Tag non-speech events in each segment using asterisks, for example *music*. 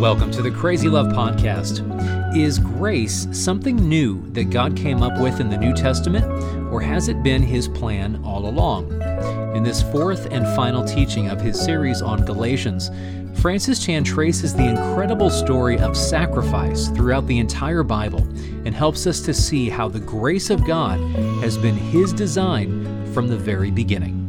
Welcome to the Crazy Love Podcast. Is grace something new that God came up with in the New Testament, or has it been His plan all along? In this fourth and final teaching of his series on Galatians, Francis Chan traces the incredible story of sacrifice throughout the entire Bible and helps us to see how the grace of God has been His design from the very beginning.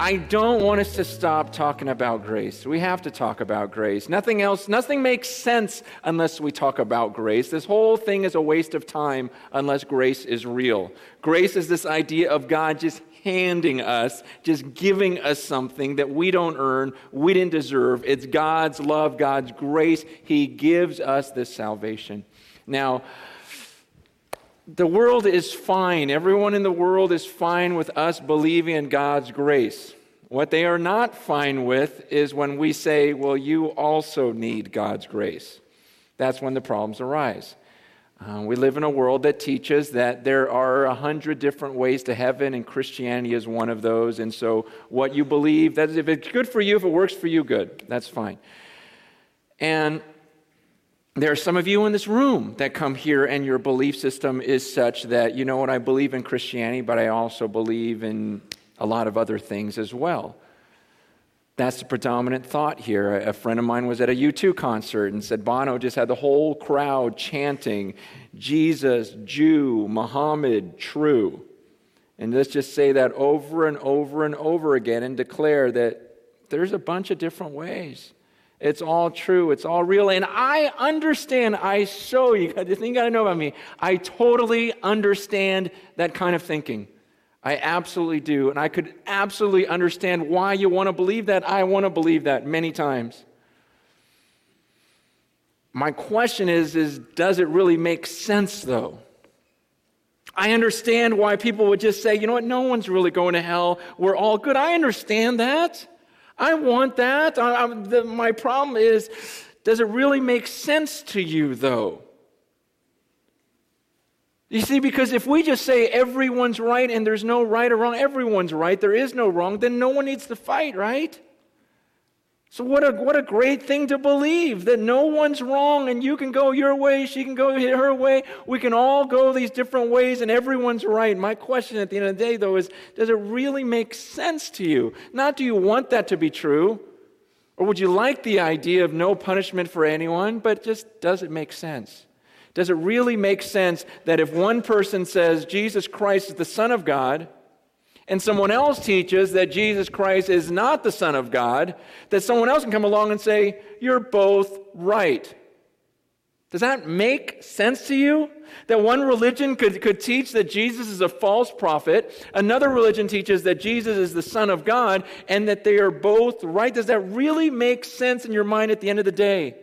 I don't want us to stop talking about grace. We have to talk about grace. Nothing else, nothing makes sense unless we talk about grace. This whole thing is a waste of time unless grace is real. Grace is this idea of God just handing us, just giving us something that we don't earn, we didn't deserve. It's God's love, God's grace. He gives us this salvation. Now, the world is fine. Everyone in the world is fine with us believing in God's grace. What they are not fine with is when we say, well, you also need God's grace. That's when the problems arise. Uh, we live in a world that teaches that there are a hundred different ways to heaven, and Christianity is one of those. And so, what you believe, that is, if it's good for you, if it works for you, good. That's fine. And there are some of you in this room that come here and your belief system is such that, you know what, I believe in Christianity, but I also believe in a lot of other things as well. That's the predominant thought here. A friend of mine was at a U2 concert and said Bono just had the whole crowd chanting, Jesus, Jew, Muhammad, true. And let's just say that over and over and over again and declare that there's a bunch of different ways. It's all true. It's all real. And I understand. I so, you got, the thing you got to know about me, I totally understand that kind of thinking. I absolutely do. And I could absolutely understand why you want to believe that. I want to believe that many times. My question is, is does it really make sense though? I understand why people would just say, you know what, no one's really going to hell. We're all good. I understand that. I want that. I, I, the, my problem is, does it really make sense to you, though? You see, because if we just say everyone's right and there's no right or wrong, everyone's right, there is no wrong, then no one needs to fight, right? So, what a, what a great thing to believe that no one's wrong and you can go your way, she can go her way. We can all go these different ways and everyone's right. My question at the end of the day, though, is does it really make sense to you? Not do you want that to be true, or would you like the idea of no punishment for anyone, but just does it make sense? Does it really make sense that if one person says Jesus Christ is the Son of God, and someone else teaches that Jesus Christ is not the Son of God, that someone else can come along and say, You're both right. Does that make sense to you? That one religion could, could teach that Jesus is a false prophet, another religion teaches that Jesus is the Son of God, and that they are both right? Does that really make sense in your mind at the end of the day?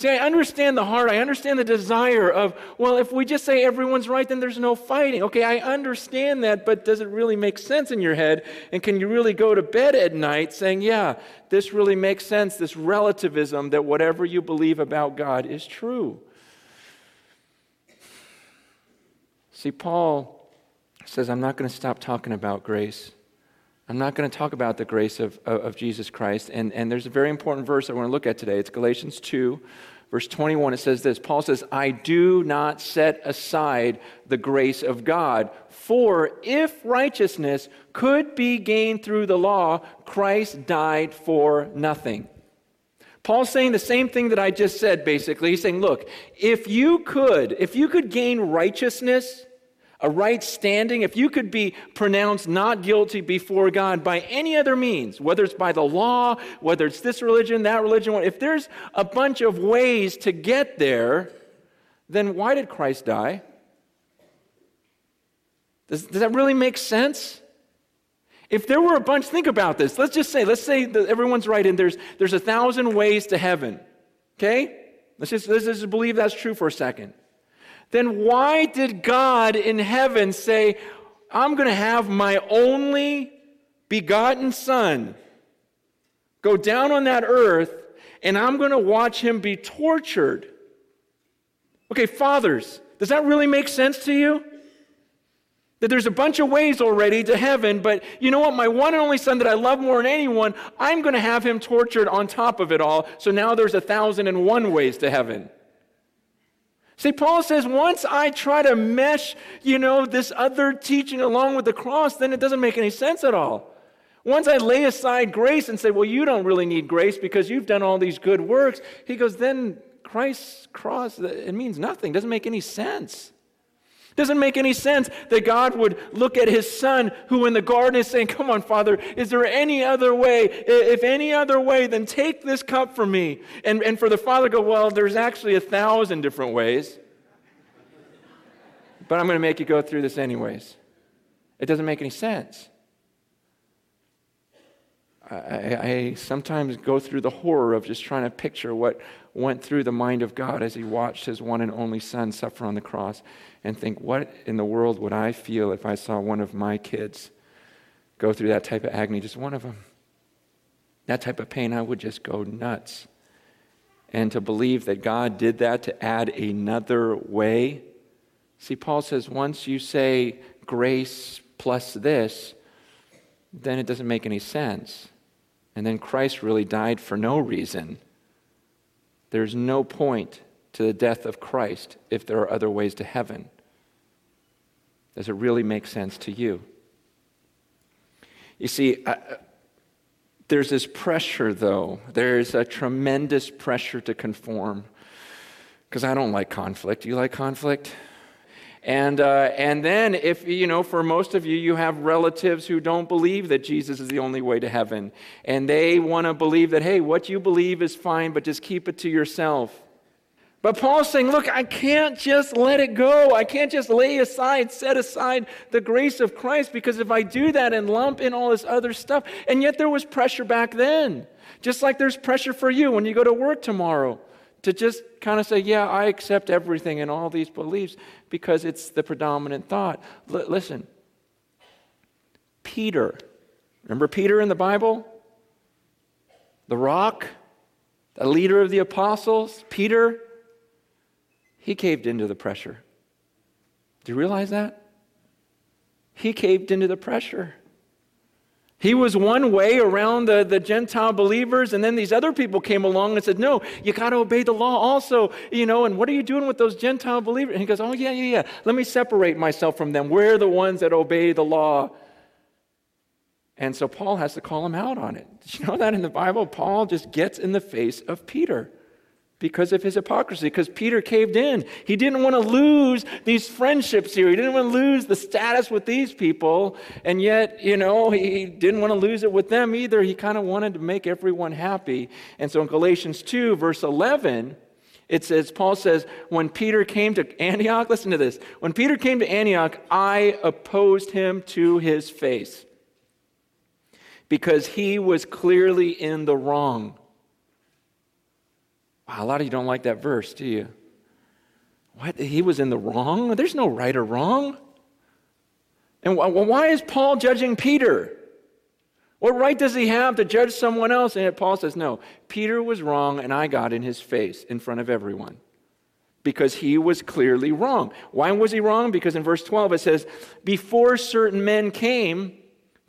See, I understand the heart. I understand the desire of, well, if we just say everyone's right, then there's no fighting. Okay, I understand that, but does it really make sense in your head? And can you really go to bed at night saying, yeah, this really makes sense, this relativism that whatever you believe about God is true? See, Paul says, I'm not going to stop talking about grace. I'm not going to talk about the grace of, of, of, Jesus Christ. And, and there's a very important verse I want to look at today. It's Galatians 2, verse 21. It says this Paul says, I do not set aside the grace of God. For if righteousness could be gained through the law, Christ died for nothing. Paul's saying the same thing that I just said, basically. He's saying, look, if you could, if you could gain righteousness, a right standing, if you could be pronounced not guilty before God by any other means, whether it's by the law, whether it's this religion, that religion, if there's a bunch of ways to get there, then why did Christ die? Does, does that really make sense? If there were a bunch, think about this. Let's just say, let's say that everyone's right and there's, there's a thousand ways to heaven. Okay? Let's just, let's just believe that's true for a second then why did God in heaven say, I'm going to have my only begotten Son go down on that earth and I'm going to watch him be tortured? Okay, fathers, does that really make sense to you? That there's a bunch of ways already to heaven, but you know what? My one and only son that I love more than anyone, I'm going to have him tortured on top of it all. So now there's a thousand and one ways to heaven. See, Paul says, once I try to mesh, you know, this other teaching along with the cross, then it doesn't make any sense at all. Once I lay aside grace and say, well, you don't really need grace because you've done all these good works, he goes, then Christ's cross, it means nothing, doesn't make any sense. Doesn't make any sense that God would look at his son who in the garden is saying, Come on, Father, is there any other way? If any other way, then take this cup from me. And, and for the father go, Well, there's actually a thousand different ways. But I'm going to make you go through this anyways. It doesn't make any sense. I, I, sometimes go through the horror of just trying to picture what went through the mind of God as he watched his one and only son suffer on the cross and think, what in the world would I feel if I saw one of my kids go through that type of agony, just one of them? That type of pain, I would just go nuts. And to believe that God did that to add another way. See, Paul says once you say grace plus this, then it doesn't make any sense. And then Christ really died for no reason. There's no point to the death of Christ if there are other ways to heaven? Does it really make sense to you? You see, uh, there's this pressure, though. There's a tremendous pressure to conform. Because I don't like conflict. You like conflict? And, uh, and then, if, you know, for most of you, you have relatives who don't believe that Jesus is the only way to heaven. And they want to believe that, hey, what you believe is fine, but just keep it to yourself. But Paul's saying, look, I can't just let it go. I can't just lay aside, set aside the grace of Christ because if I do that and lump in all this other stuff, and yet there was pressure back then. Just like there's pressure for you when you go to work tomorrow to just kind of say, yeah, I accept everything and all these beliefs because it's the predominant thought. L- listen, Peter, remember Peter in the Bible? The rock, the leader of the apostles, Peter he caved into the pressure. Do you realize that? He caved into the pressure. He was one way around the, the Gentile believers, and then these other people came along and said, No, you got to obey the law also. You know, and what are you doing with those Gentile believers? And he goes, Oh, yeah, yeah, yeah. Let me separate myself from them. We're the ones that obey the law. And so Paul has to call him out on it. Did you know that in the Bible? Paul just gets in the face of Peter because of his hypocrisy, because Peter caved in. He didn't want to lose these friendships here. He didn't want to lose the status with these people. And yet, you know, he didn't want to lose it with them either. He kind of wanted to make everyone happy. And so in Galatians 2, verse 11, it says, Paul says, when Peter came to Antioch, listen to this. When Peter came to Antioch, I opposed him to his face because he was clearly in the wrong. Wow, a lot of you don't like that verse, do you? What? He was in the wrong? There's no right or wrong. And why is Paul judging Peter? What right does he have to judge someone else? And Paul says, No, Peter was wrong, and I got in his face in front of everyone because he was clearly wrong. Why was he wrong? Because in verse 12 it says, Before certain men came,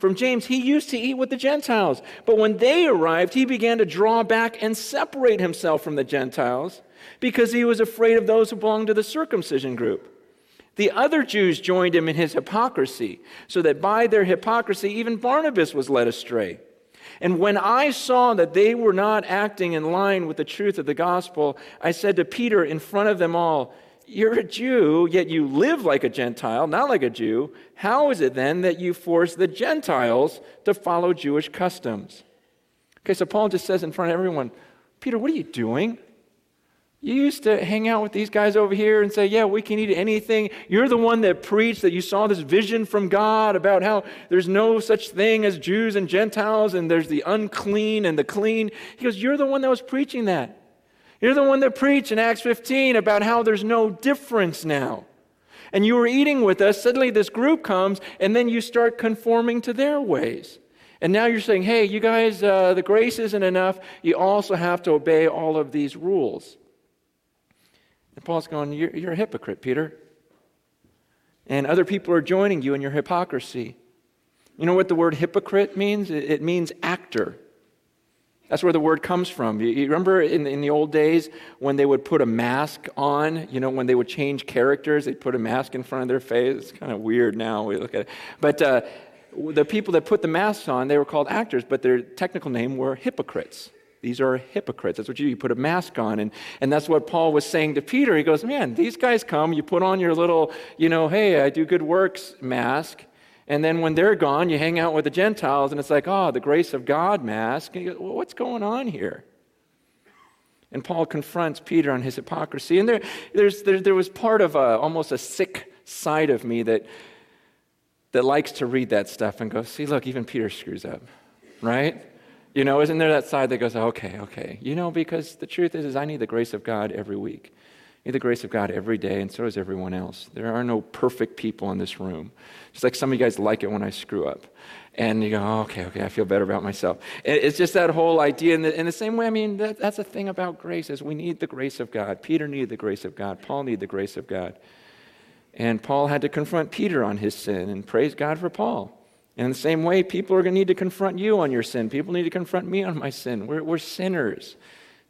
from James, he used to eat with the Gentiles. But when they arrived, he began to draw back and separate himself from the Gentiles because he was afraid of those who belonged to the circumcision group. The other Jews joined him in his hypocrisy, so that by their hypocrisy, even Barnabas was led astray. And when I saw that they were not acting in line with the truth of the gospel, I said to Peter in front of them all, you're a Jew, yet you live like a Gentile, not like a Jew. How is it then that you force the Gentiles to follow Jewish customs? Okay, so Paul just says in front of everyone, Peter, what are you doing? You used to hang out with these guys over here and say, Yeah, we can eat anything. You're the one that preached that you saw this vision from God about how there's no such thing as Jews and Gentiles and there's the unclean and the clean. He goes, You're the one that was preaching that. You're the one that preached in Acts 15 about how there's no difference now. And you were eating with us, suddenly this group comes, and then you start conforming to their ways. And now you're saying, hey, you guys, uh, the grace isn't enough. You also have to obey all of these rules. And Paul's going, you're, you're a hypocrite, Peter. and other people are joining you in your hypocrisy. You know what the word hypocrite means? It means actor. That's where the word comes from. You, remember in, in the old days when they would put a mask on, you know, when they would change characters, they'd put a mask in front of their face. It's kind of weird now we look at it. But uh, the people that put the masks on, they were called actors, but their technical name were hypocrites. These are hypocrites. That's what you do. You put a mask on. And, and that's what Paul was saying to Peter. He goes, Man, these guys come, you put on your little, you know, hey, I do good works mask. And then when they're gone, you hang out with the Gentiles, and it's like, oh, the grace of God mask. Go, well, what's going on here? And Paul confronts Peter on his hypocrisy. And there, there, there was part of a, almost a sick side of me that, that likes to read that stuff and go, see, look, even Peter screws up, right? You know, isn't there that side that goes, okay, okay. You know, because the truth is, is I need the grace of God every week. Need the grace of God every day, and so does everyone else. There are no perfect people in this room. Just like some of you guys like it when I screw up. And you go, oh, okay, okay, I feel better about myself. It's just that whole idea. The, in the same way, I mean, that, that's the thing about grace is we need the grace of God. Peter needed the grace of God. Paul needed the grace of God. And Paul had to confront Peter on his sin, and praise God for Paul. And in the same way, people are going to need to confront you on your sin. People need to confront me on my sin. We're, we're sinners.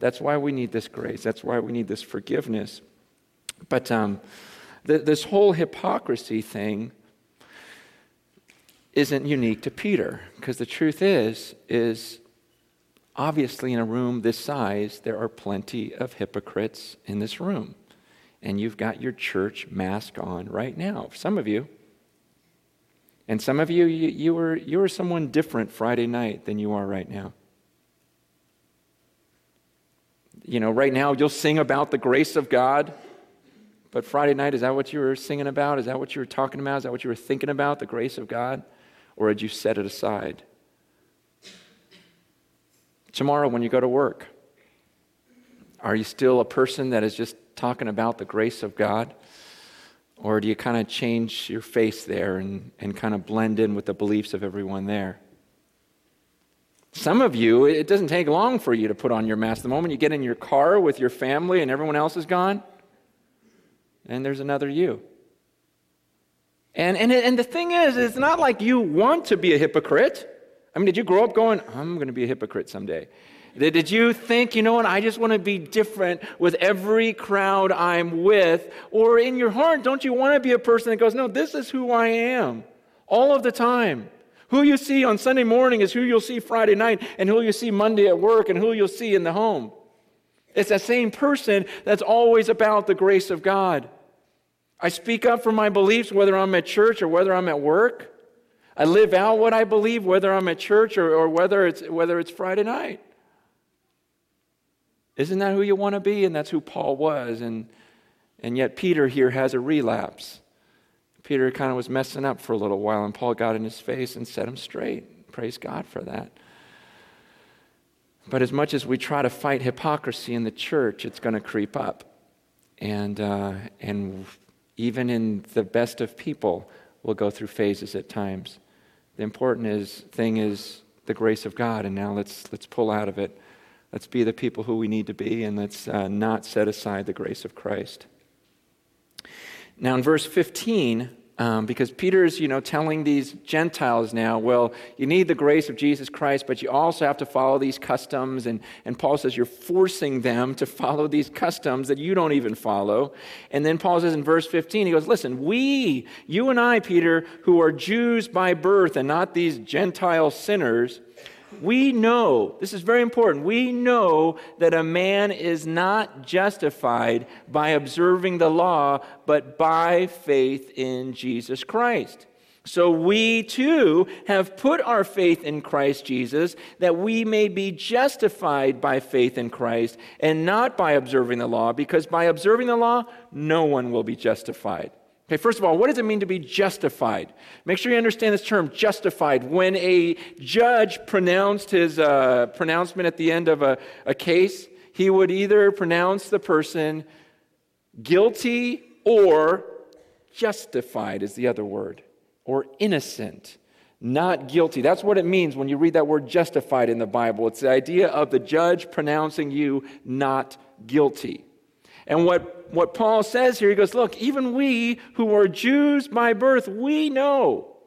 That's why we need this grace. That's why we need this forgiveness. But um, this whole hypocrisy thing isn't unique to Peter, because the truth is, is obviously in a room this size, there are plenty of hypocrites in this room. And you've got your church mask on right now. Some of you, and some of you, you, you, were, you were someone different Friday night than you are right now. You know, right now you'll sing about the grace of God, but Friday night, is that what you were singing about? Is that what you were talking about? Is that what you were thinking about, the grace of God? Or had you set it aside? Tomorrow, when you go to work, are you still a person that is just talking about the grace of God? Or do you kind of change your face there and, and kind of blend in with the beliefs of everyone there? Some of you, it doesn't take long for you to put on your mask. The moment you get in your car with your family and everyone else is gone, and there's another you. And, and, and the thing is, it's not like you want to be a hypocrite. I mean, did you grow up going, I'm going to be a hypocrite someday? Did you think, you know what, I just want to be different with every crowd I'm with? Or in your heart, don't you want to be a person that goes, no, this is who I am all of the time? Who you see on Sunday morning is who you'll see Friday night, and who you'll see Monday at work, and who you'll see in the home. It's that same person that's always about the grace of God. I speak up for my beliefs whether I'm at church or whether I'm at work. I live out what I believe whether I'm at church or, or whether, it's, whether it's Friday night. Isn't that who you want to be? And that's who Paul was. And, and yet, Peter here has a relapse. Peter kind of was messing up for a little while, and Paul got in his face and set him straight. Praise God for that. But as much as we try to fight hypocrisy in the church, it's going to creep up. And, uh, and even in the best of people, we'll go through phases at times. The important is, thing is the grace of God, and now let's, let's pull out of it. Let's be the people who we need to be, and let's uh, not set aside the grace of Christ. Now, in verse 15, um, because Peter's, you know, telling these Gentiles now, well, you need the grace of Jesus Christ, but you also have to follow these customs. And, and Paul says you're forcing them to follow these customs that you don't even follow. And then Paul says in verse 15, he goes, listen, we, you and I, Peter, who are Jews by birth and not these Gentile sinners, we know, this is very important, we know that a man is not justified by observing the law, but by faith in Jesus Christ. So we too have put our faith in Christ Jesus that we may be justified by faith in Christ and not by observing the law, because by observing the law, no one will be justified. Okay, first of all, what does it mean to be justified? Make sure you understand this term, justified. When a judge pronounced his uh, pronouncement at the end of a, a case, he would either pronounce the person guilty or justified, is the other word, or innocent, not guilty. That's what it means when you read that word justified in the Bible. It's the idea of the judge pronouncing you not guilty. And what, what Paul says here, he goes, Look, even we who are Jews by birth, we know.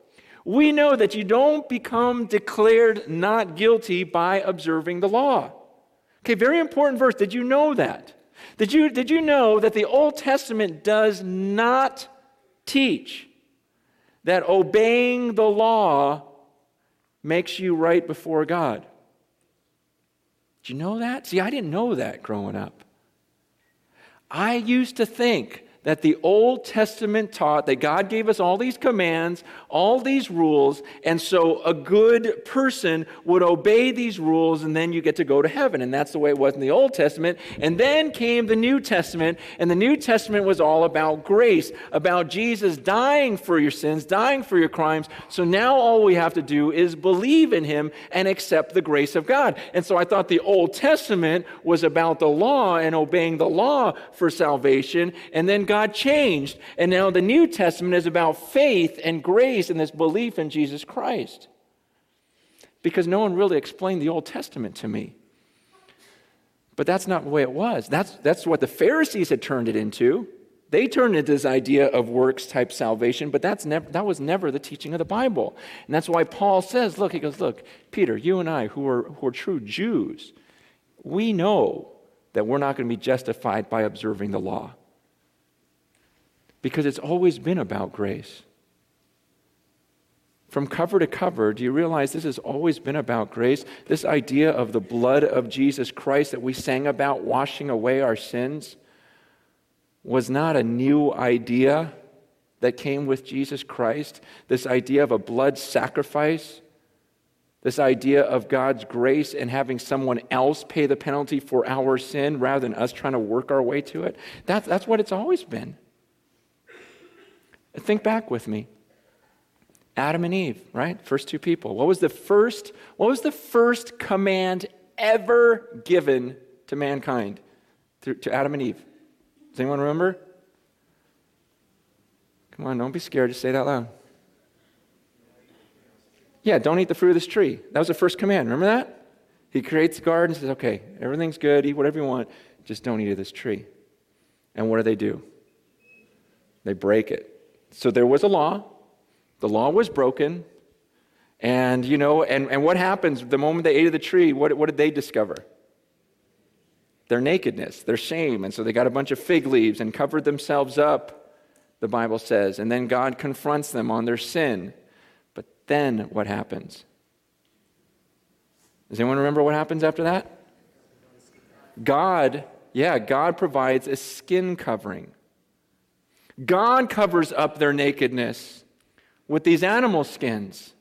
We know that you don't become declared not guilty by observing the law. Okay, very important verse. Did you know that? Did you, did you know that the Old Testament does not teach that obeying the law makes you right before God? Did you know that? See, I didn't know that growing up. I used to think that the Old Testament taught that God gave us all these commands, all these rules, and so a good person would obey these rules and then you get to go to heaven. And that's the way it was in the Old Testament. And then came the New Testament, and the New Testament was all about grace, about Jesus dying for your sins, dying for your crimes. So now all we have to do is believe in him and accept the grace of God. And so I thought the Old Testament was about the law and obeying the law for salvation. And then God God changed. And now the New Testament is about faith and grace and this belief in Jesus Christ. Because no one really explained the Old Testament to me. But that's not the way it was. That's, that's what the Pharisees had turned it into. They turned into this idea of works type salvation, but that's never, that was never the teaching of the Bible. And that's why Paul says, look, he goes, look, Peter, you and I, who are, who are true Jews, we know that we're not going to be justified by observing the law because it's always been about grace. From cover to cover, do you realize this has always been about grace? This idea of the blood of Jesus Christ that we sang about washing away our sins was not a new idea that came with Jesus Christ. This idea of a blood sacrifice, this idea of God's grace and having someone else pay the penalty for our sin rather than us trying to work our way to it. That, that's what it's always been. Think back with me. Adam and Eve, right? First two people. What was the first what was the first command ever given to mankind? To, to Adam and Eve. Does anyone remember? Come on, don't be scared. Just say that loud. Yeah, don't eat the fruit of this tree. That was the first command. Remember that? He creates the garden says, okay, everything's good, eat whatever you want, just don't eat of this tree. And what do they do? They break it. So there was a law, the law was broken. And, you know, and, and what happens the moment they ate of the tree? What, what did they discover? Their nakedness, their shame. And so they got a bunch of fig leaves and covered themselves up, the Bible says. And then God confronts them on their sin. But then what happens? Does anyone remember what happens after that? God, yeah, God provides a skin covering. God covers up their nakedness with these animal skins.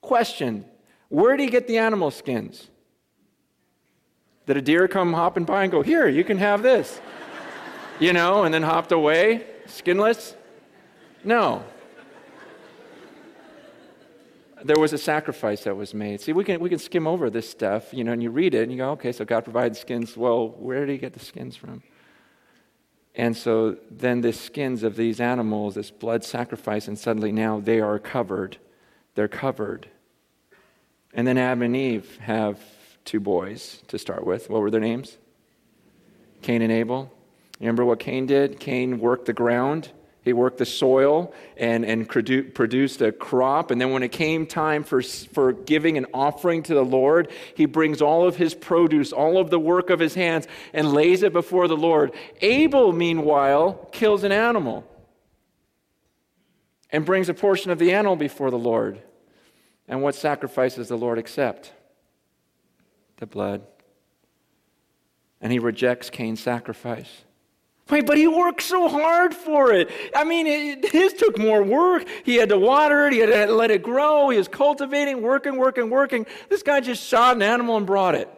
Question Where did he get the animal skins? Did a deer come hopping by and go, Here, you can have this? *laughs* you know, and then hopped away, skinless? No. There was a sacrifice that was made. See, we can, we can skim over this stuff, you know, and you read it and you go, okay, so God provided skins. Well, where did he get the skins from? And so then the skins of these animals, this blood sacrifice, and suddenly now they are covered. They're covered. And then Adam and Eve have two boys to start with. What were their names? Cain and Abel. Remember what Cain did? Cain worked the ground he worked the soil and, and produced a crop. And then when it came time for, for giving an offering to the Lord, he brings all of his produce, all of the work of his hands, and lays it before the Lord. Abel, meanwhile, kills an animal and brings a portion of the animal before the Lord. And what sacrifices does the Lord accept? The blood. And he rejects Cain's sacrifice. Wait, but he worked so hard for it. I mean, it, his took more work. He had to water it, he had to let it grow, he was cultivating, working, working, working. This guy just shot an animal and brought it.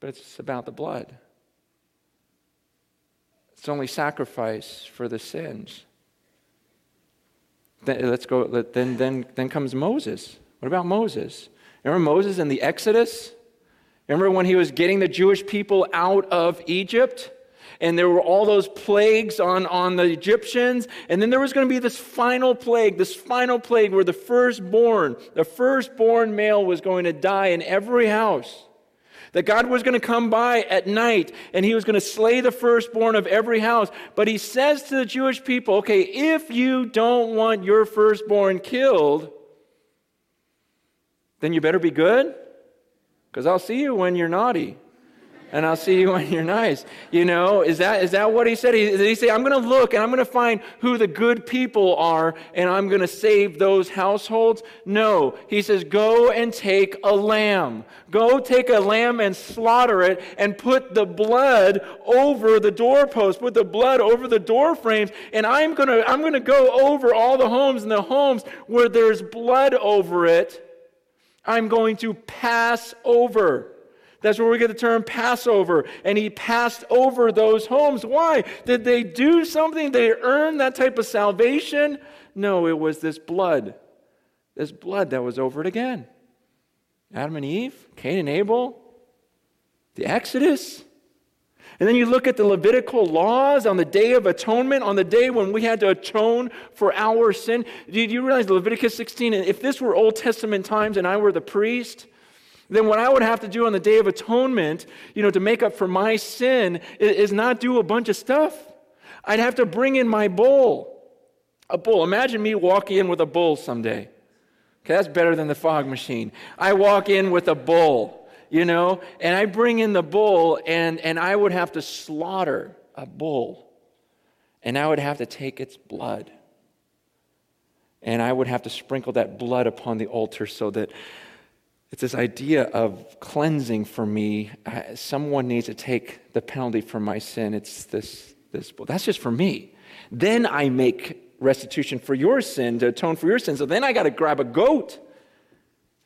But it's about the blood. It's only sacrifice for the sins. Then, let's go. Then, then, then comes Moses. What about Moses? Remember Moses in the Exodus? Remember when he was getting the Jewish people out of Egypt? And there were all those plagues on, on the Egyptians. And then there was going to be this final plague, this final plague where the firstborn, the firstborn male was going to die in every house. That God was going to come by at night and he was going to slay the firstborn of every house. But he says to the Jewish people, okay, if you don't want your firstborn killed, then you better be good because I'll see you when you're naughty and I'll see you *laughs* when you're nice. You know, is that, is that what he said? He, did he say, I'm going to look and I'm going to find who the good people are and I'm going to save those households? No. He says, go and take a lamb. Go take a lamb and slaughter it and put the blood over the doorpost, put the blood over the door frames. And I'm going to, I'm going to go over all the homes and the homes where there's blood over it. I'm going to pass over. That's where we get the term Passover. And he passed over those homes. Why? Did they do something? They earn that type of salvation? No, it was this blood. This blood that was over it again. Adam and Eve, Cain and Abel, the Exodus. And then you look at the Levitical laws on the Day of Atonement, on the day when we had to atone for our sin. Do you realize Leviticus 16? If this were Old Testament times and I were the priest, then what I would have to do on the Day of Atonement, you know, to make up for my sin is not do a bunch of stuff. I'd have to bring in my bull. A bull. Imagine me walking in with a bull someday. Okay, that's better than the fog machine. I walk in with a bull, you know, and I bring in the bull, and, and I would have to slaughter a bull. And I would have to take its blood. And I would have to sprinkle that blood upon the altar so that it's this idea of cleansing for me. someone needs to take the penalty for my sin. It's this, this, well, that's just for me. Then I make restitution for your sin to atone for your sin. So then I got to grab a goat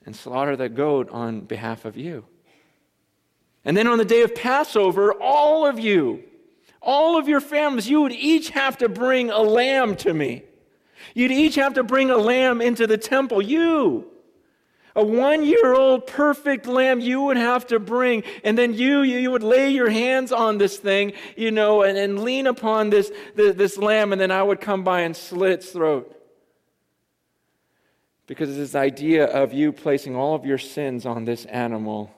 and slaughter the goat on behalf of you. And then on the day of Passover, all of you, all of your families, you would each have to bring a lamb to me. You'd each have to bring a lamb into the temple. You. A one year old perfect lamb you would have to bring. And then you, you would lay your hands on this thing, you know, and, and lean upon this, this, this lamb, and then I would come by and slit its throat. Because it's this idea of you placing all of your sins on this animal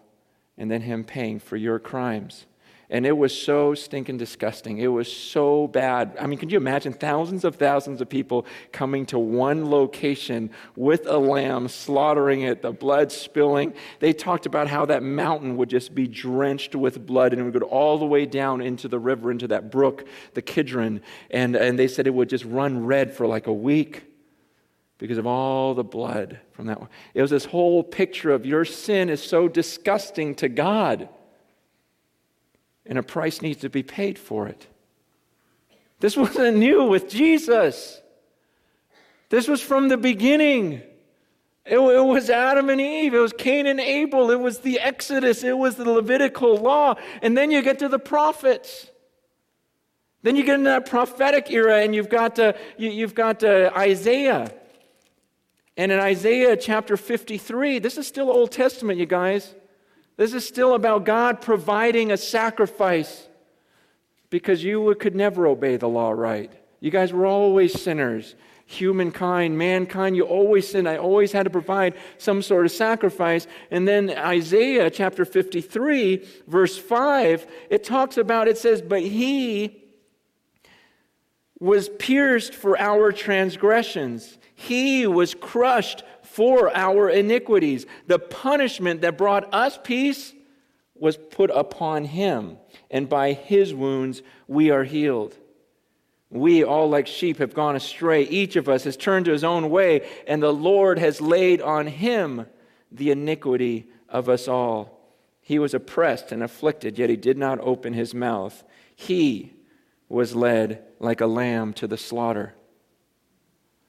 and then him paying for your crimes. And it was so stinking disgusting. It was so bad. I mean, can you imagine thousands of thousands of people coming to one location with a lamb, slaughtering it, the blood spilling? They talked about how that mountain would just be drenched with blood and it would go all the way down into the river, into that brook, the Kidron. And, and they said it would just run red for like a week because of all the blood from that one. It was this whole picture of your sin is so disgusting to God and a price needs to be paid for it. This wasn't new with Jesus. This was from the beginning. It, it, was Adam and Eve. It was Cain and Abel. It was the Exodus. It was the Levitical law. And then you get to the prophets. Then you get into that prophetic era, and you've got, uh, you, have got uh, Isaiah. And in Isaiah chapter 53, this is still Old Testament, you guys. This is still about God providing a sacrifice because you could never obey the law right. You guys were always sinners. Humankind, mankind, you always sinned. I always had to provide some sort of sacrifice. And then Isaiah chapter 53, verse 5, it talks about, it says, But he was pierced for our transgressions, he was crushed for our iniquities. The punishment that brought us peace was put upon him, and by his wounds we are healed. We, all like sheep, have gone astray. Each of us has turned to his own way, and the Lord has laid on him the iniquity of us all. He was oppressed and afflicted, yet he did not open his mouth. He was led like a lamb to the slaughter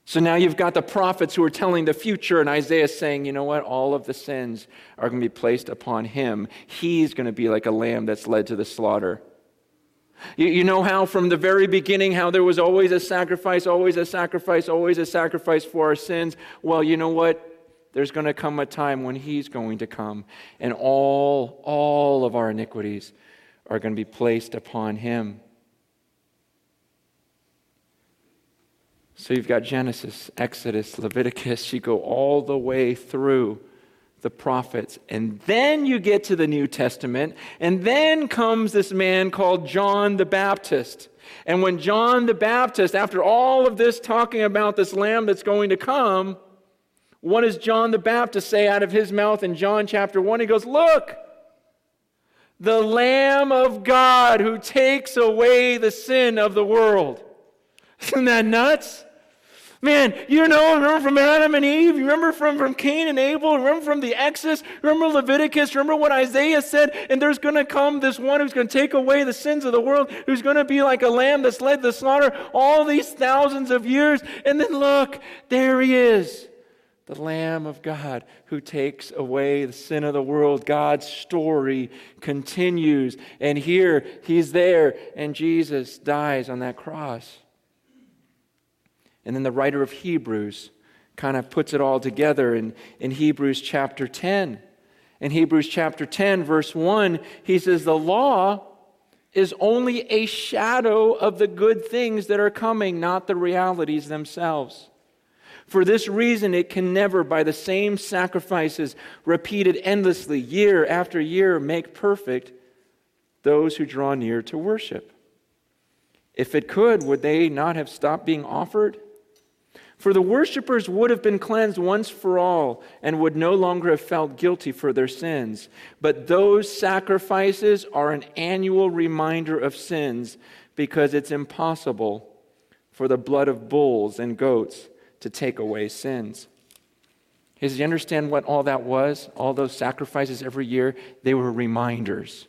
so now you've got the prophets who are telling the future, and Isaiah saying, you know what? All of the sins are going to be placed upon him. He's going to be like a lamb that's led to the slaughter. You, you know how from the very beginning, how there was always a sacrifice, always a sacrifice, always a sacrifice for our sins? Well, you know what? There's going to come a time when he's going to come, and all, all of our iniquities are going to be placed upon him. So you've got Genesis, Exodus, Leviticus. You go all the way through the prophets. And then you get to the New Testament, and then comes this man called John the Baptist. And when John the Baptist, after all of this talking about this lamb that's going to come, what does John the Baptist say out of his mouth in John chapter 1? He goes, Look, the Lamb of God who takes away the sin of the world. Isn't that nuts? Man, you know, remember from Adam and Eve? You remember from, from Cain and Abel? Remember from the Exodus? Remember Leviticus? Remember what Isaiah said? And there's going to come this one who's going to take away the sins of the world, who's going to be like a lamb that's led the slaughter all these thousands of years. And then look, there he is the Lamb of God who takes away the sin of the world. God's story continues. And here he's there, and Jesus dies on that cross. And then the writer of Hebrews kind of puts it all together in, in Hebrews chapter 10. In Hebrews chapter 10, verse 1, he says, The law is only a shadow of the good things that are coming, not the realities themselves. For this reason, it can never, by the same sacrifices repeated endlessly, year after year, make perfect those who draw near to worship. If it could, would they not have stopped being offered? For the worshippers would have been cleansed once for all and would no longer have felt guilty for their sins. But those sacrifices are an annual reminder of sins because it's impossible for the blood of bulls and goats to take away sins. Does he understand what all that was? All those sacrifices every year? They were reminders.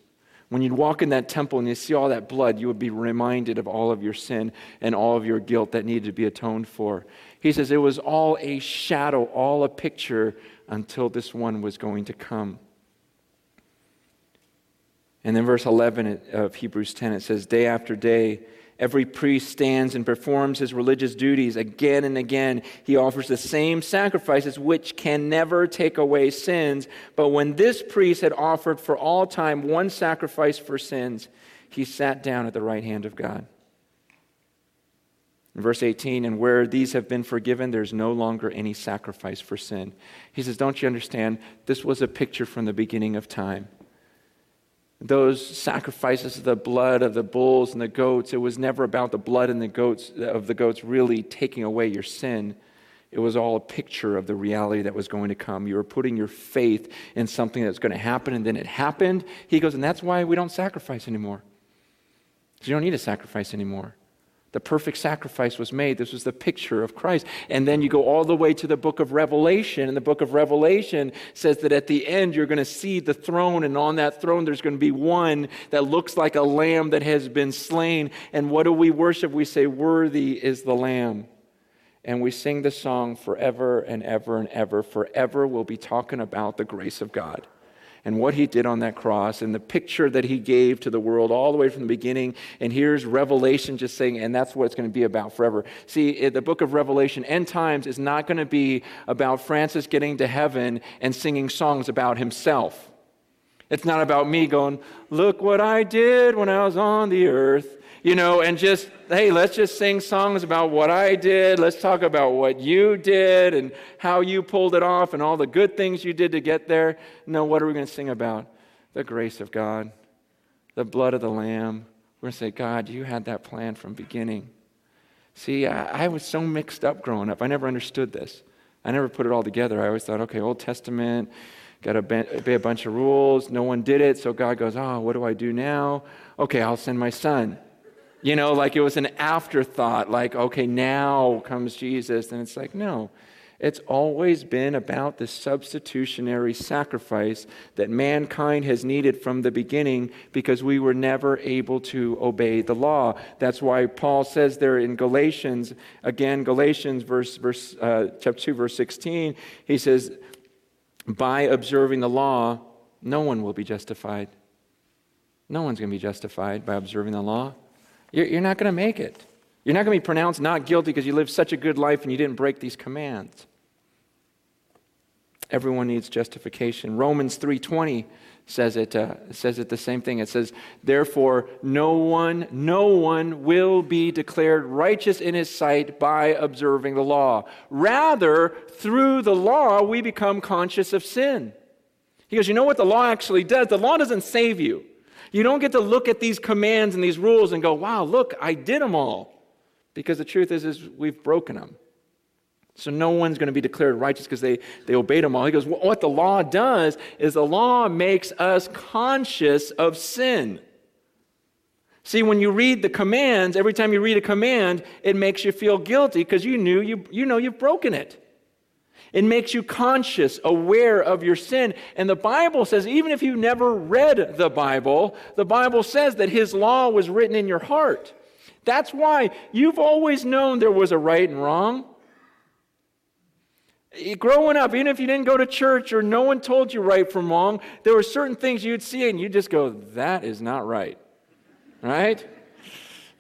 When you'd walk in that temple and you see all that blood, you would be reminded of all of your sin and all of your guilt that needed to be atoned for. He says it was all a shadow, all a picture until this one was going to come. And then, verse 11 of Hebrews 10, it says, Day after day, every priest stands and performs his religious duties again and again. He offers the same sacrifices, which can never take away sins. But when this priest had offered for all time one sacrifice for sins, he sat down at the right hand of God. In verse 18, and where these have been forgiven, there's no longer any sacrifice for sin. He says, Don't you understand? This was a picture from the beginning of time. Those sacrifices of the blood of the bulls and the goats, it was never about the blood and the goats of the goats really taking away your sin. It was all a picture of the reality that was going to come. You were putting your faith in something that's going to happen, and then it happened. He goes, and that's why we don't sacrifice anymore. You don't need a sacrifice anymore. The perfect sacrifice was made. This was the picture of Christ. And then you go all the way to the book of Revelation, and the book of Revelation says that at the end you're going to see the throne, and on that throne there's going to be one that looks like a lamb that has been slain. And what do we worship? We say, Worthy is the lamb. And we sing the song forever and ever and ever. Forever we'll be talking about the grace of God and what he did on that cross and the picture that he gave to the world all the way from the beginning. And here's Revelation just saying, and that's what it's going to be about forever. See, the book of Revelation, end times, is not going to be about Francis getting to heaven and singing songs about himself. It's not about me going, look what I did when I was on the earth you know, and just, hey, let's just sing songs about what I did. Let's talk about what you did and how you pulled it off and all the good things you did to get there. No, what are we going to sing about? The grace of God, the blood of the Lamb. We're going to say, God, you had that plan from beginning. See, I, I was so mixed up growing up. I never understood this. I never put it all together. I always thought, okay, Old Testament, got to obey a bunch of rules. No one did it, so God goes, oh, what do I do now? Okay, I'll send my son. You know, like it was an afterthought, like, okay, now comes Jesus. And it's like, no. It's always been about the substitutionary sacrifice that mankind has needed from the beginning because we were never able to obey the law. That's why Paul says there in Galatians, again, Galatians verse, verse, uh, chapter 2, verse 16, he says, by observing the law, no one will be justified. No one's going to be justified by observing the law. You're, you're not going to make it. You're not going to be pronounced not guilty because you lived such a good life and you didn't break these commands. Everyone needs justification. Romans 3:20 says it uh, says it the same thing. It says, "Therefore no one no one will be declared righteous in his sight by observing the law. Rather, through the law we become conscious of sin." He goes, You know what the law actually does? The law doesn't save you. You don't get to look at these commands and these rules and go, Wow, look, I did them all. Because the truth is, is we've broken them. So no one's going to be declared righteous because they, they obeyed them all. He goes, What the law does is the law makes us conscious of sin. See, when you read the commands, every time you read a command, it makes you feel guilty because you knew you, you know you've broken it. It makes you conscious, aware of your sin. And the Bible says, even if you never read the Bible, the Bible says that His law was written in your heart. That's why you've always known there was a right and wrong. Growing up, even if you didn't go to church or no one told you right from wrong, there were certain things you'd see and you'd just go, that is not right right?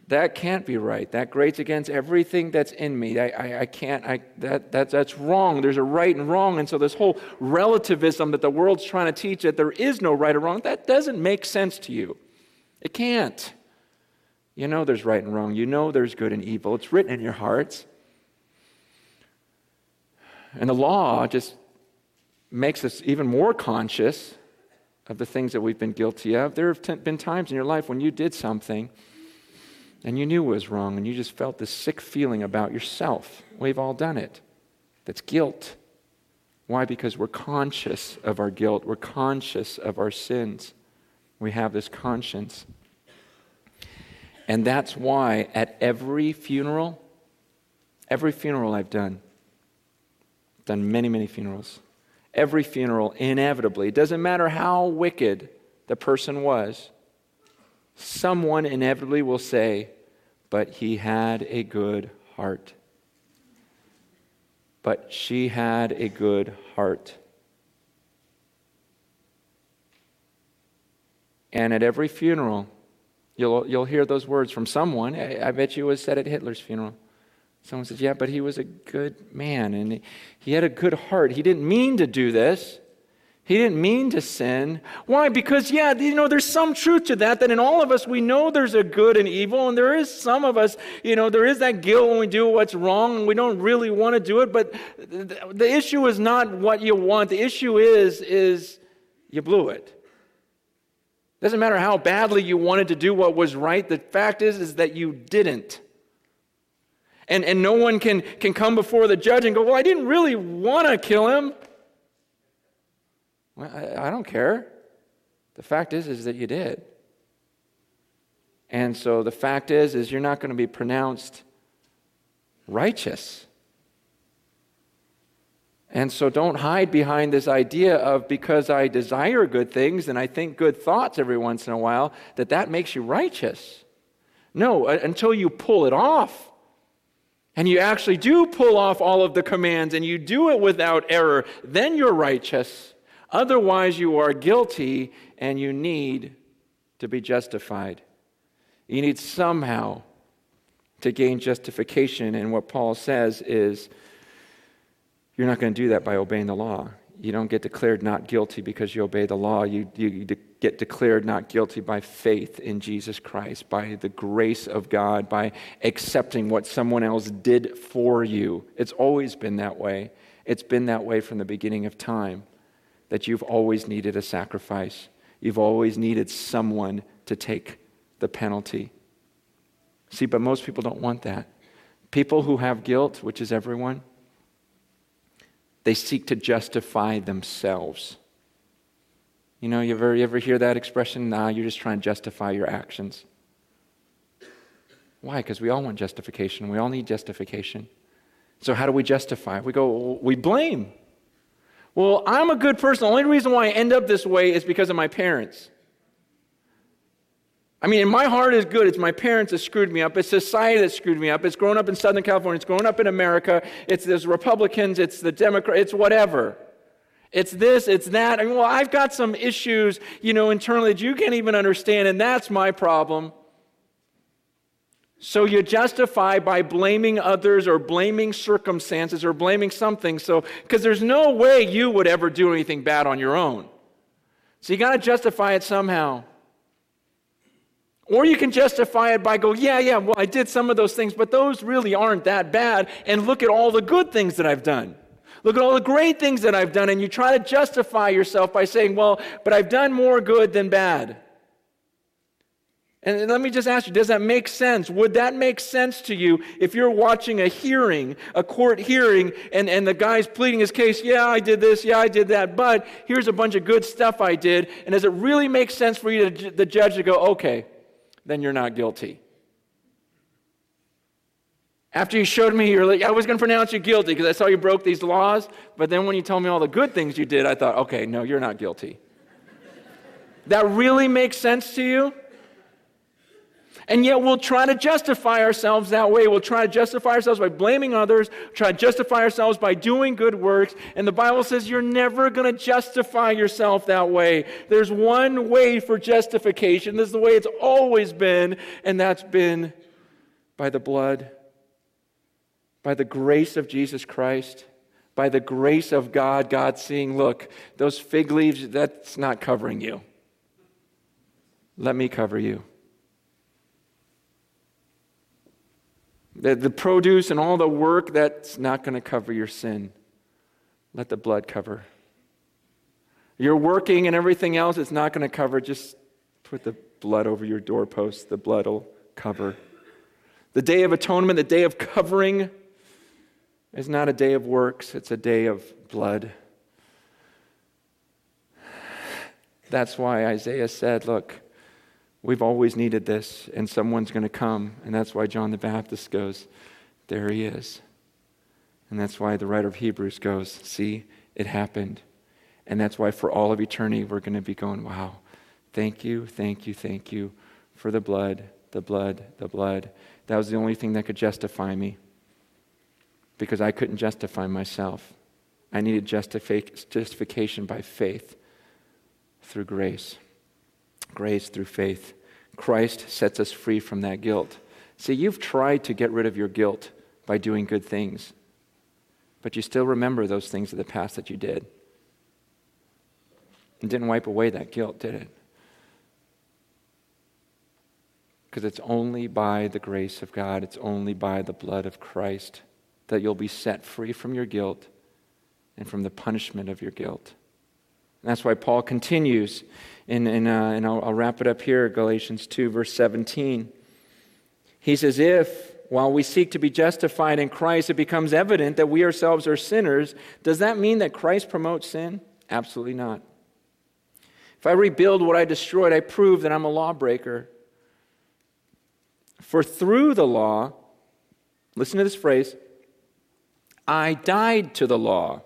That can't be right. That grates against everything that's in me. I, I, I can't, I, that, that, that's wrong. There's a right and wrong. And so, this whole relativism that the world's trying to teach that there is no right or wrong, that doesn't make sense to you. It can't. You know there's right and wrong. You know there's good and evil. It's written in your hearts. And the law just makes us even more conscious of the things that we've been guilty of. There have been times in your life when you did something and you knew it was wrong and you just felt this sick feeling about yourself. We've all done it. That's guilt. Why? Because we're conscious of our guilt, we're conscious of our sins. We have this conscience. And that's why at every funeral, every funeral I've done, done many, many funerals, every funeral, inevitably, it doesn't matter how wicked the person was, someone inevitably will say, But he had a good heart. But she had a good heart. And at every funeral, you'll, you'll hear those words from someone. I, I bet you it was said at Hitler's funeral. Someone says, Yeah, but he was a good man and he had a good heart. He didn't mean to do this. He didn't mean to sin. Why? Because, yeah, you know, there's some truth to that, that in all of us we know there's a good and evil, and there is some of us, you know, there is that guilt when we do what's wrong, and we don't really want to do it, but the issue is not what you want. The issue is, is you blew it. Doesn't matter how badly you wanted to do what was right, the fact is, is that you didn't. And, and no one can, can come before the judge and go, Well, I didn't really want to kill him. Well, I, I don't care. The fact is, is that you did. And so the fact is, is you're not going to be pronounced righteous. And so don't hide behind this idea of because I desire good things and I think good thoughts every once in a while, that that makes you righteous. No, uh, until you pull it off and you actually do pull off all of the commands and you do it without error, then you're righteous. Otherwise, you are guilty and you need to be justified. You need somehow to gain justification. And what Paul says is you're not going to do that by obeying the law. You don't get declared not guilty because you obey the law. You, you get declared not guilty by faith in Jesus Christ, by the grace of God, by accepting what someone else did for you. It's always been that way. It's been that way from the beginning of time, that you've always needed a sacrifice. You've always needed someone to take the penalty. See, but most people don't want that. People who have guilt, which is everyone, they seek to justify themselves. You know, you ever, you ever hear that expression? Nah, you're just trying to justify your actions. Why? Because we all want justification. We all need justification. So, how do we justify? We go, we blame. Well, I'm a good person. The only reason why I end up this way is because of my parents. I mean, my heart is good. It's my parents that screwed me up. It's society that screwed me up. It's growing up in Southern California. It's growing up in America. It's the Republicans. It's the Democrats. It's whatever. It's this, it's that. I mean, well, I've got some issues, you know, internally that you can't even understand, and that's my problem. So you justify by blaming others or blaming circumstances or blaming something. So, because there's no way you would ever do anything bad on your own. So you got to justify it somehow. Or you can justify it by go, yeah, yeah, well, I did some of those things, but those really aren't that bad. And look at all the good things that I've done. Look at all the great things that I've done, and you try to justify yourself by saying, Well, but I've done more good than bad. And let me just ask you, does that make sense? Would that make sense to you if you're watching a hearing, a court hearing, and, and the guy's pleading his case, yeah, I did this, yeah, I did that, but here's a bunch of good stuff I did, and does it really make sense for you, to, the judge, to go, okay, then you're not guilty? After you showed me, you're like, I was going to pronounce you guilty because I saw you broke these laws, but then when you told me all the good things you did, I thought, okay, no, you're not guilty. that really makes sense to you? And yet we'll try to justify ourselves that way. We'll try to justify ourselves by blaming others, try to justify ourselves by doing good works. And the Bible says you're never going to justify yourself that way. There's one way for justification. This is the way it's always been, and that's been by the blood, by the grace of Jesus Christ. By the grace of God, God seeing, look, those fig leaves, that's not covering you. Let me cover you. The, the produce and all the work, that's not going to cover your sin. Let the blood cover. Your working and everything else, it's not going to cover. Just put the blood over your doorpost. The blood will cover. The day of atonement, the day of covering, is not a day of works, it's a day of blood. That's why Isaiah said, Look, We've always needed this, and someone's going to come. And that's why John the Baptist goes, There he is. And that's why the writer of Hebrews goes, See, it happened. And that's why for all of eternity, we're going to be going, Wow, thank you, thank you, thank you for the blood, the blood, the blood. That was the only thing that could justify me because I couldn't justify myself. I needed justification by faith through grace. Grace through faith. Christ sets us free from that guilt. See, you've tried to get rid of your guilt by doing good things, but you still remember those things of the past that you did. It didn't wipe away that guilt, did it? Because it's only by the grace of God, it's only by the blood of Christ that you'll be set free from your guilt and from the punishment of your guilt. And that's why Paul continues and, and, uh, and I'll, I'll wrap it up here, Galatians 2, verse 17. He says, If, while we seek to be justified in Christ, it becomes evident that we ourselves are sinners, does that mean that Christ promotes sin? Absolutely not. If I rebuild what I destroyed, I prove that I'm a lawbreaker. For through the law, listen to this phrase, I died to the law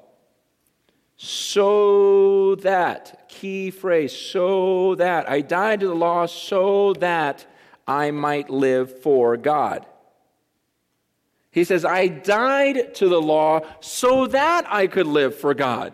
so that, key phrase, so that. I died to the law so that I might live for God. He says, I died to the law so that I could live for God.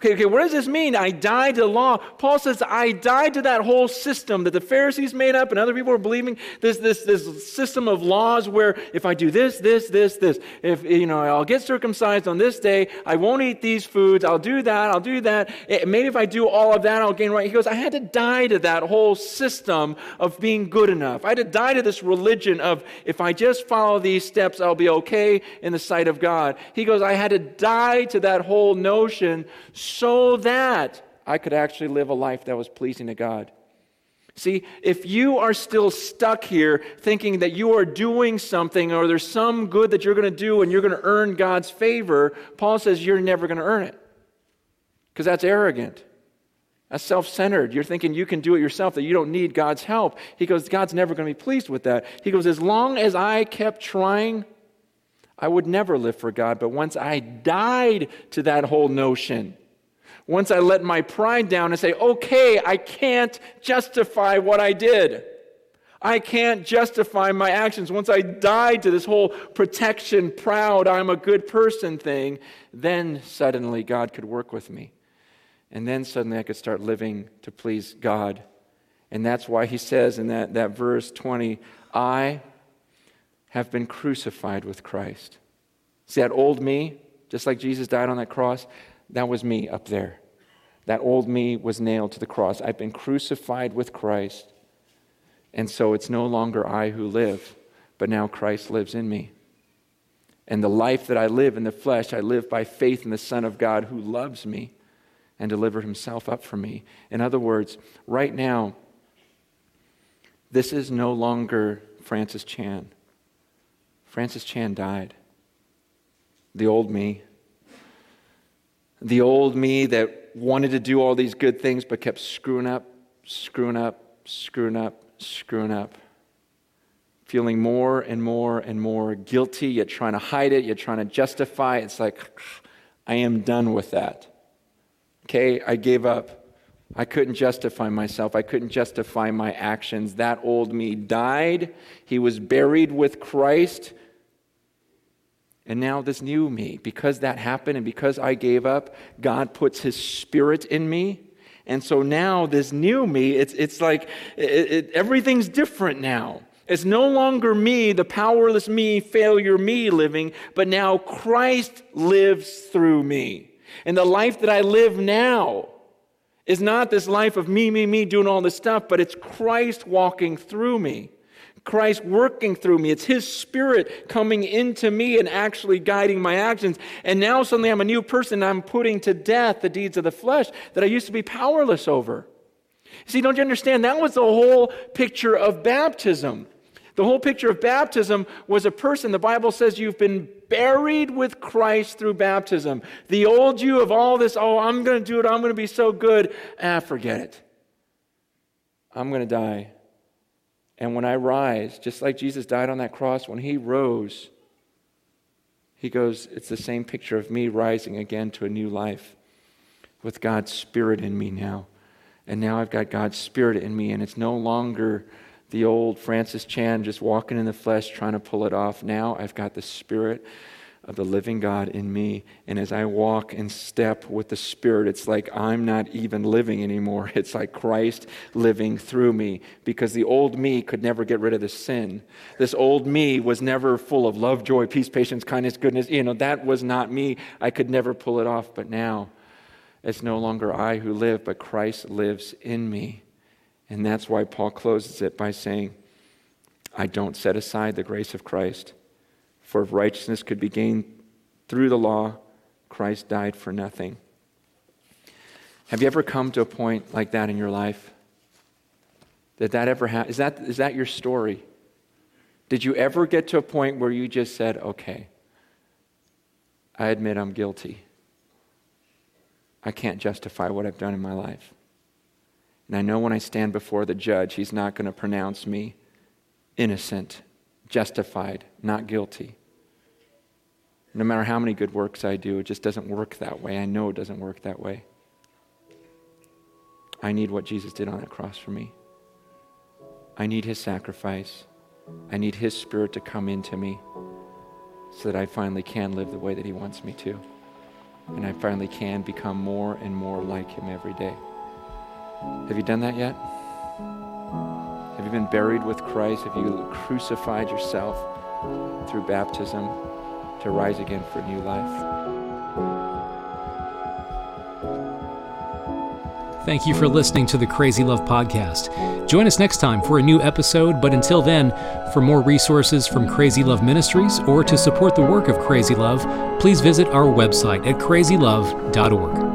Okay, okay, what does this mean? I died to the law. Paul says, I died to that whole system that the Pharisees made up and other people were believing. This, this, this system of laws where if I do this, this, this, this, if, you know, I'll get circumcised on this day, I won't eat these foods, I'll do that, I'll do that. It, maybe if I do all of that, I'll gain right. He goes, I had to die to that whole system of being good enough. I had to die to this religion of if I just follow these steps, I'll be okay in the sight of God. He goes, I had to die to that whole notion so that I could actually live a life that was pleasing to God. See, if you are still stuck here thinking that you are doing something or there's some good that you're going to do and you're going to earn God's favor, Paul says you're never going to earn it. Because that's arrogant. That's self centered. You're thinking you can do it yourself, that you don't need God's help. He goes, God's never going to be pleased with that. He goes, as long as I kept trying, I would never live for God. But once I died to that whole notion, once I let my pride down and say, okay, I can't justify what I did. I can't justify my actions. Once I died to this whole protection, proud, I'm a good person thing, then suddenly God could work with me. And then suddenly I could start living to please God. And that's why he says in that, that verse 20, I have been crucified with Christ. See that old me, just like Jesus died on that cross? That was me up there. That old me was nailed to the cross. I've been crucified with Christ. And so it's no longer I who live, but now Christ lives in me. And the life that I live in the flesh, I live by faith in the Son of God who loves me and delivered himself up for me. In other words, right now, this is no longer Francis Chan. Francis Chan died. The old me. The old me that wanted to do all these good things but kept screwing up, screwing up, screwing up, screwing up. Feeling more and more and more guilty, yet trying to hide it, yet trying to justify it. It's like, I am done with that. Okay, I gave up. I couldn't justify myself. I couldn't justify my actions. That old me died. He was buried with Christ. And now, this new me, because that happened and because I gave up, God puts His Spirit in me. And so now, this new me, it's, it's like it, it, everything's different now. It's no longer me, the powerless me, failure me living, but now Christ lives through me. And the life that I live now is not this life of me, me, me doing all this stuff, but it's Christ walking through me. Christ working through me. It's His Spirit coming into me and actually guiding my actions. And now suddenly I'm a new person. I'm putting to death the deeds of the flesh that I used to be powerless over. See, don't you understand? That was the whole picture of baptism. The whole picture of baptism was a person, the Bible says you've been buried with Christ through baptism. The old you of all this, oh, I'm going to do it, I'm going to be so good. Ah, forget it. I'm going to die. And when I rise, just like Jesus died on that cross, when he rose, he goes, it's the same picture of me rising again to a new life with God's Spirit in me now. And now I've got God's Spirit in me, and it's no longer the old Francis Chan just walking in the flesh trying to pull it off. Now I've got the Spirit of the living God in me. And as I walk in step with the Spirit, it's like I'm not even living anymore. *laughs* It's like Christ living through me because the old me could never get rid of the sin. This old me was never full of love, joy, peace, patience, kindness, goodness. You know, that was not me. I could never pull it off. But now it's no longer I who live, but Christ lives in me. And that's why Paul closes it by saying, I don't set aside the grace of Christ. For if righteousness could be gained through the law, Christ died for nothing. Have you ever come to a point like that in your life? Did that ever happen? Is that, is that your story? Did you ever get to a point where you just said, okay, I admit I'm guilty. I can't justify what I've done in my life. And I know when I stand before the judge, he's not going to pronounce me innocent, justified, not guilty. No matter how many good works I do, it just doesn't work that way. I know it doesn't work that way. I need what Jesus did on that cross for me. I need his sacrifice. I need his spirit to come into me so that I finally can live the way that he wants me to. And I finally can become more and more like him every day. Have you done that yet? Have you been buried with Christ? Have you crucified yourself through baptism to rise again for new life? Thank you for listening to the Crazy Love Podcast. Join us next time for a new episode, but until then, for more resources from Crazy Love Ministries or to support the work of Crazy Love, please visit our website at crazylove.org.